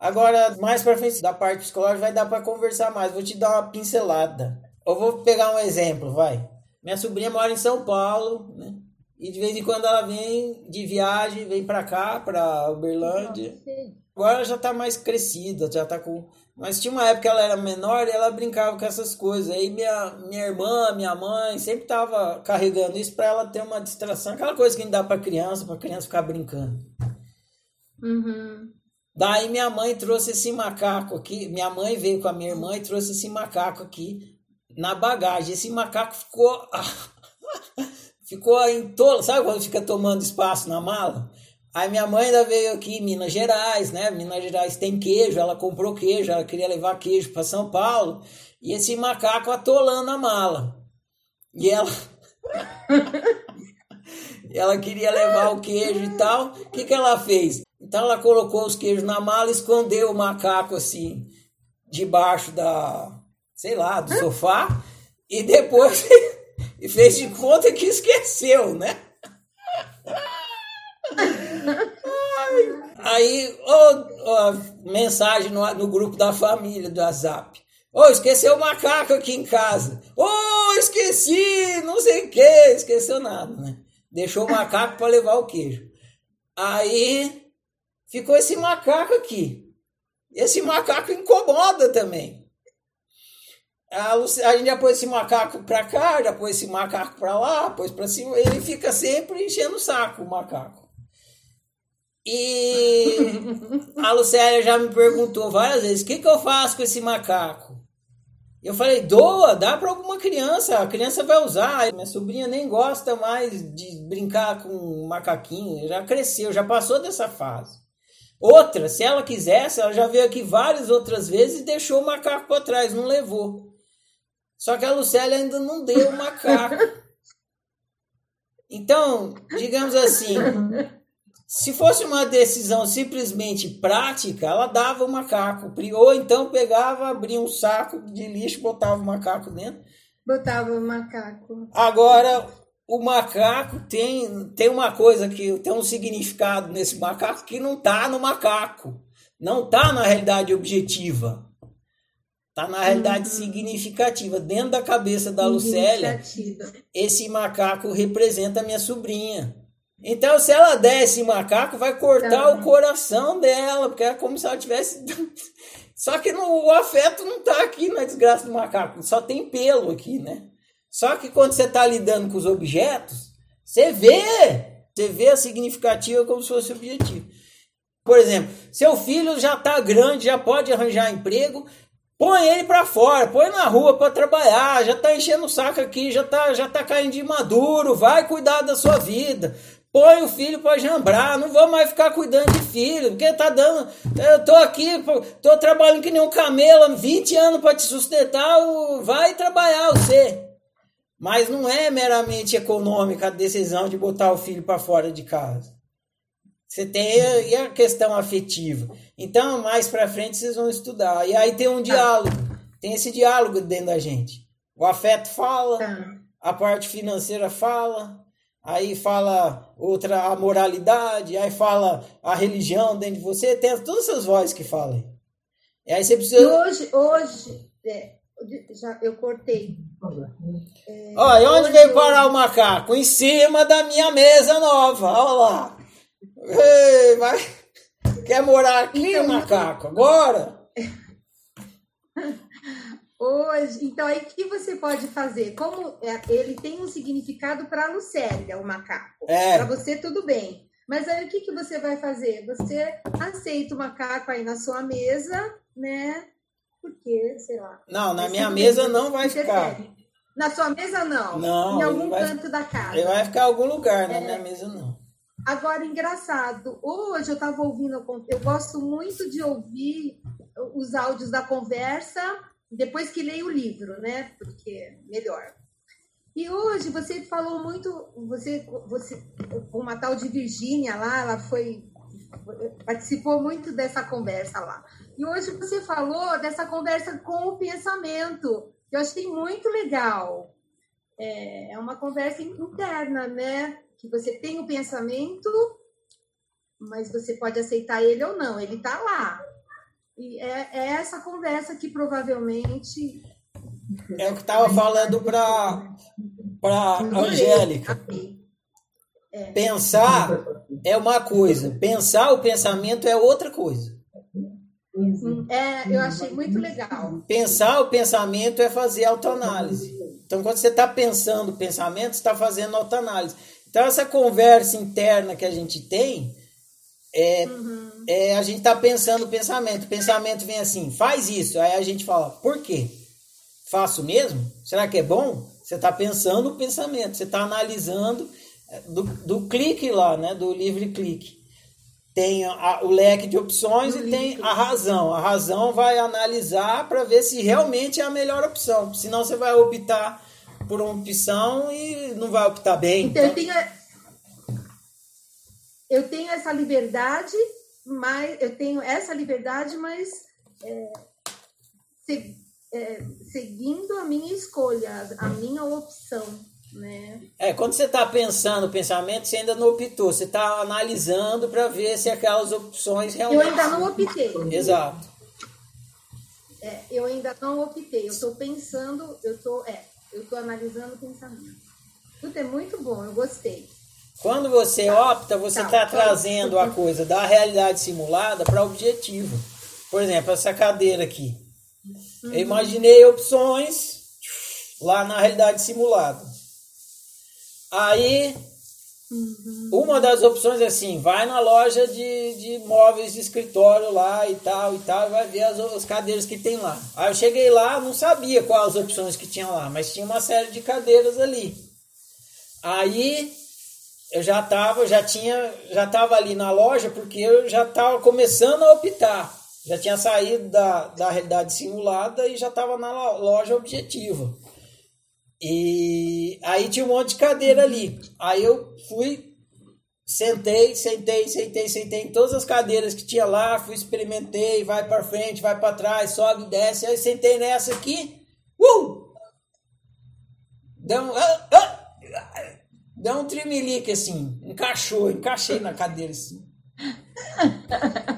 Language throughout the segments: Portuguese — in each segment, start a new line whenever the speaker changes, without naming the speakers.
Agora, mais pra frente da parte psicológica vai dar para conversar mais. Vou te dar uma pincelada. Eu vou pegar um exemplo, vai. Minha sobrinha mora em São Paulo, né? E de vez em quando ela vem de viagem, vem para cá, para Uberlândia. Agora ela já tá mais crescida, já tá com. Mas tinha uma época que ela era menor e ela brincava com essas coisas. Aí minha, minha irmã, minha mãe sempre tava carregando isso para ela ter uma distração, aquela coisa que a gente dá para criança, para criança ficar brincando.
Uhum.
Daí minha mãe trouxe esse macaco aqui. Minha mãe veio com a minha irmã e trouxe esse macaco aqui na bagagem. Esse macaco ficou. ficou em todo. Sabe quando fica tomando espaço na mala? Aí minha mãe ainda veio aqui em Minas Gerais, né? Minas Gerais tem queijo, ela comprou queijo, ela queria levar queijo para São Paulo. E esse macaco atolando a mala. E ela. ela queria levar o queijo e tal. O que, que ela fez? Então ela colocou os queijos na mala, escondeu o macaco assim, debaixo da, sei lá, do sofá, e depois e fez de conta que esqueceu, né? Aí, oh, oh, mensagem no, no grupo da família do WhatsApp. Ô, oh, esqueceu o macaco aqui em casa. Ô, oh, esqueci, não sei o que, esqueceu nada, né? Deixou o macaco para levar o queijo. Aí ficou esse macaco aqui. Esse macaco incomoda também. A, a gente já pôs esse macaco para cá, já pôs esse macaco para lá, pôs para cima. Ele fica sempre enchendo o saco, o macaco. E a Lucélia já me perguntou várias vezes: o que, que eu faço com esse macaco? Eu falei: doa, dá para alguma criança, a criança vai usar. Minha sobrinha nem gosta mais de brincar com macaquinho, já cresceu, já passou dessa fase. Outra, se ela quisesse, ela já veio aqui várias outras vezes e deixou o macaco para trás, não levou. Só que a Lucélia ainda não deu o macaco. Então, digamos assim, se fosse uma decisão simplesmente prática, ela dava o macaco. Ou então pegava, abria um saco de lixo, botava o macaco dentro.
Botava o macaco.
Agora, o macaco tem, tem uma coisa que tem um significado nesse macaco que não está no macaco. Não está na realidade objetiva. Está na realidade uhum. significativa. Dentro da cabeça da Lucélia, esse macaco representa a minha sobrinha. Então, se ela der esse macaco, vai cortar uhum. o coração dela, porque é como se ela tivesse. Só que no, o afeto não está aqui na desgraça do macaco, só tem pelo aqui, né? Só que quando você está lidando com os objetos, você vê, você vê a significativa como se fosse objetivo. Por exemplo, seu filho já está grande, já pode arranjar emprego, põe ele para fora, põe na rua para trabalhar, já está enchendo o saco aqui, já está já tá caindo de maduro, vai cuidar da sua vida. Põe o filho para jambrar, não vou mais ficar cuidando de filho, porque tá dando. Eu tô aqui, tô trabalhando que nem um camelo, 20 anos para te sustentar, vai trabalhar você. Mas não é meramente econômica a decisão de botar o filho para fora de casa. Você tem e a questão afetiva. Então, mais para frente vocês vão estudar. E aí tem um diálogo. Tem esse diálogo dentro da gente. O afeto fala, tá. a parte financeira fala, aí fala outra a moralidade, aí fala a religião dentro de você, tem todas essas vozes que falam. E aí você precisa.
E hoje, hoje, é, já eu cortei.
Olha, onde veio parar o macaco? Em cima da minha mesa nova. Olha lá. Ei, vai. Quer morar aqui, então, macaco? Agora?
Hoje, então aí o que você pode fazer? Como é, ele tem um significado para a Lucélia, o macaco.
É.
Para você tudo bem. Mas aí o que, que você vai fazer? Você aceita o macaco aí na sua mesa, né? Porque, sei lá.
Não, na minha mesa não vai ficar.
Na sua mesa não?
Não.
Em algum vai, canto da casa.
Ele vai ficar em algum lugar, na é. minha mesa não.
Agora, engraçado, hoje eu estava ouvindo, eu gosto muito de ouvir os áudios da conversa depois que leio o livro, né? Porque é melhor. E hoje você falou muito, você, você, uma tal de Virgínia lá, ela foi participou muito dessa conversa lá. E hoje você falou dessa conversa com o pensamento, que eu achei muito legal. É, é uma conversa interna, né? Que você tem o pensamento, mas você pode aceitar ele ou não, ele está lá. E é, é essa conversa que provavelmente.
É o que estava falando para para Angélica. É. Pensar é uma coisa, pensar o pensamento é outra coisa.
É, eu achei muito legal.
Pensar o pensamento é fazer autoanálise. Então, quando você está pensando o pensamento, você está fazendo autoanálise. Então, essa conversa interna que a gente tem, é, uhum. é a gente está pensando o pensamento. O pensamento vem assim, faz isso. Aí a gente fala, por quê? Faço mesmo? Será que é bom? Você está pensando o pensamento, você está analisando é, do, do clique lá, né? Do livre clique. Tem a, o leque de opções e tem a razão. A razão vai analisar para ver se realmente é a melhor opção. Senão você vai optar por uma opção e não vai optar bem.
Então, então... Eu, tenho, eu tenho essa liberdade, mas eu tenho essa liberdade, mas é, se, é, seguindo a minha escolha, a minha opção. Né?
É, quando você está pensando o pensamento, você ainda não optou, você está analisando para ver se aquelas opções realmente.
Eu ainda não optei.
Exato.
É, eu ainda não optei, eu estou pensando, eu estou é, eu estou analisando o pensamento. Tudo é muito bom, eu gostei.
Quando você tá. opta, você está tá, tá. trazendo a coisa da realidade simulada para objetivo. Por exemplo, essa cadeira aqui. Uhum. Eu imaginei opções lá na realidade simulada. Aí, uma das opções é assim: vai na loja de, de móveis de escritório lá e tal e tal, e vai ver as, as cadeiras que tem lá. Aí eu cheguei lá, não sabia quais as opções que tinha lá, mas tinha uma série de cadeiras ali. Aí eu já estava, já tinha, já estava ali na loja porque eu já estava começando a optar. Já tinha saído da, da realidade simulada e já estava na loja objetiva. E aí tinha um monte de cadeira ali. Aí eu fui, sentei, sentei, sentei, sentei em todas as cadeiras que tinha lá, fui, experimentei, vai para frente, vai para trás, sobe, desce. Aí sentei nessa aqui, uh! Deu um, ah, ah, deu um trimelique assim, encaixou, encaixei na cadeira assim.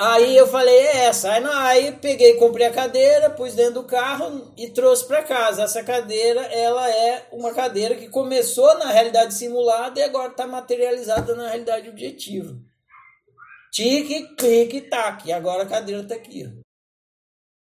Aí eu falei, é essa. Aí, não, aí peguei, comprei a cadeira, pus dentro do carro e trouxe para casa. Essa cadeira, ela é uma cadeira que começou na realidade simulada e agora está materializada na realidade objetiva. Tique, clique, tac. Agora a cadeira está aqui. Ó.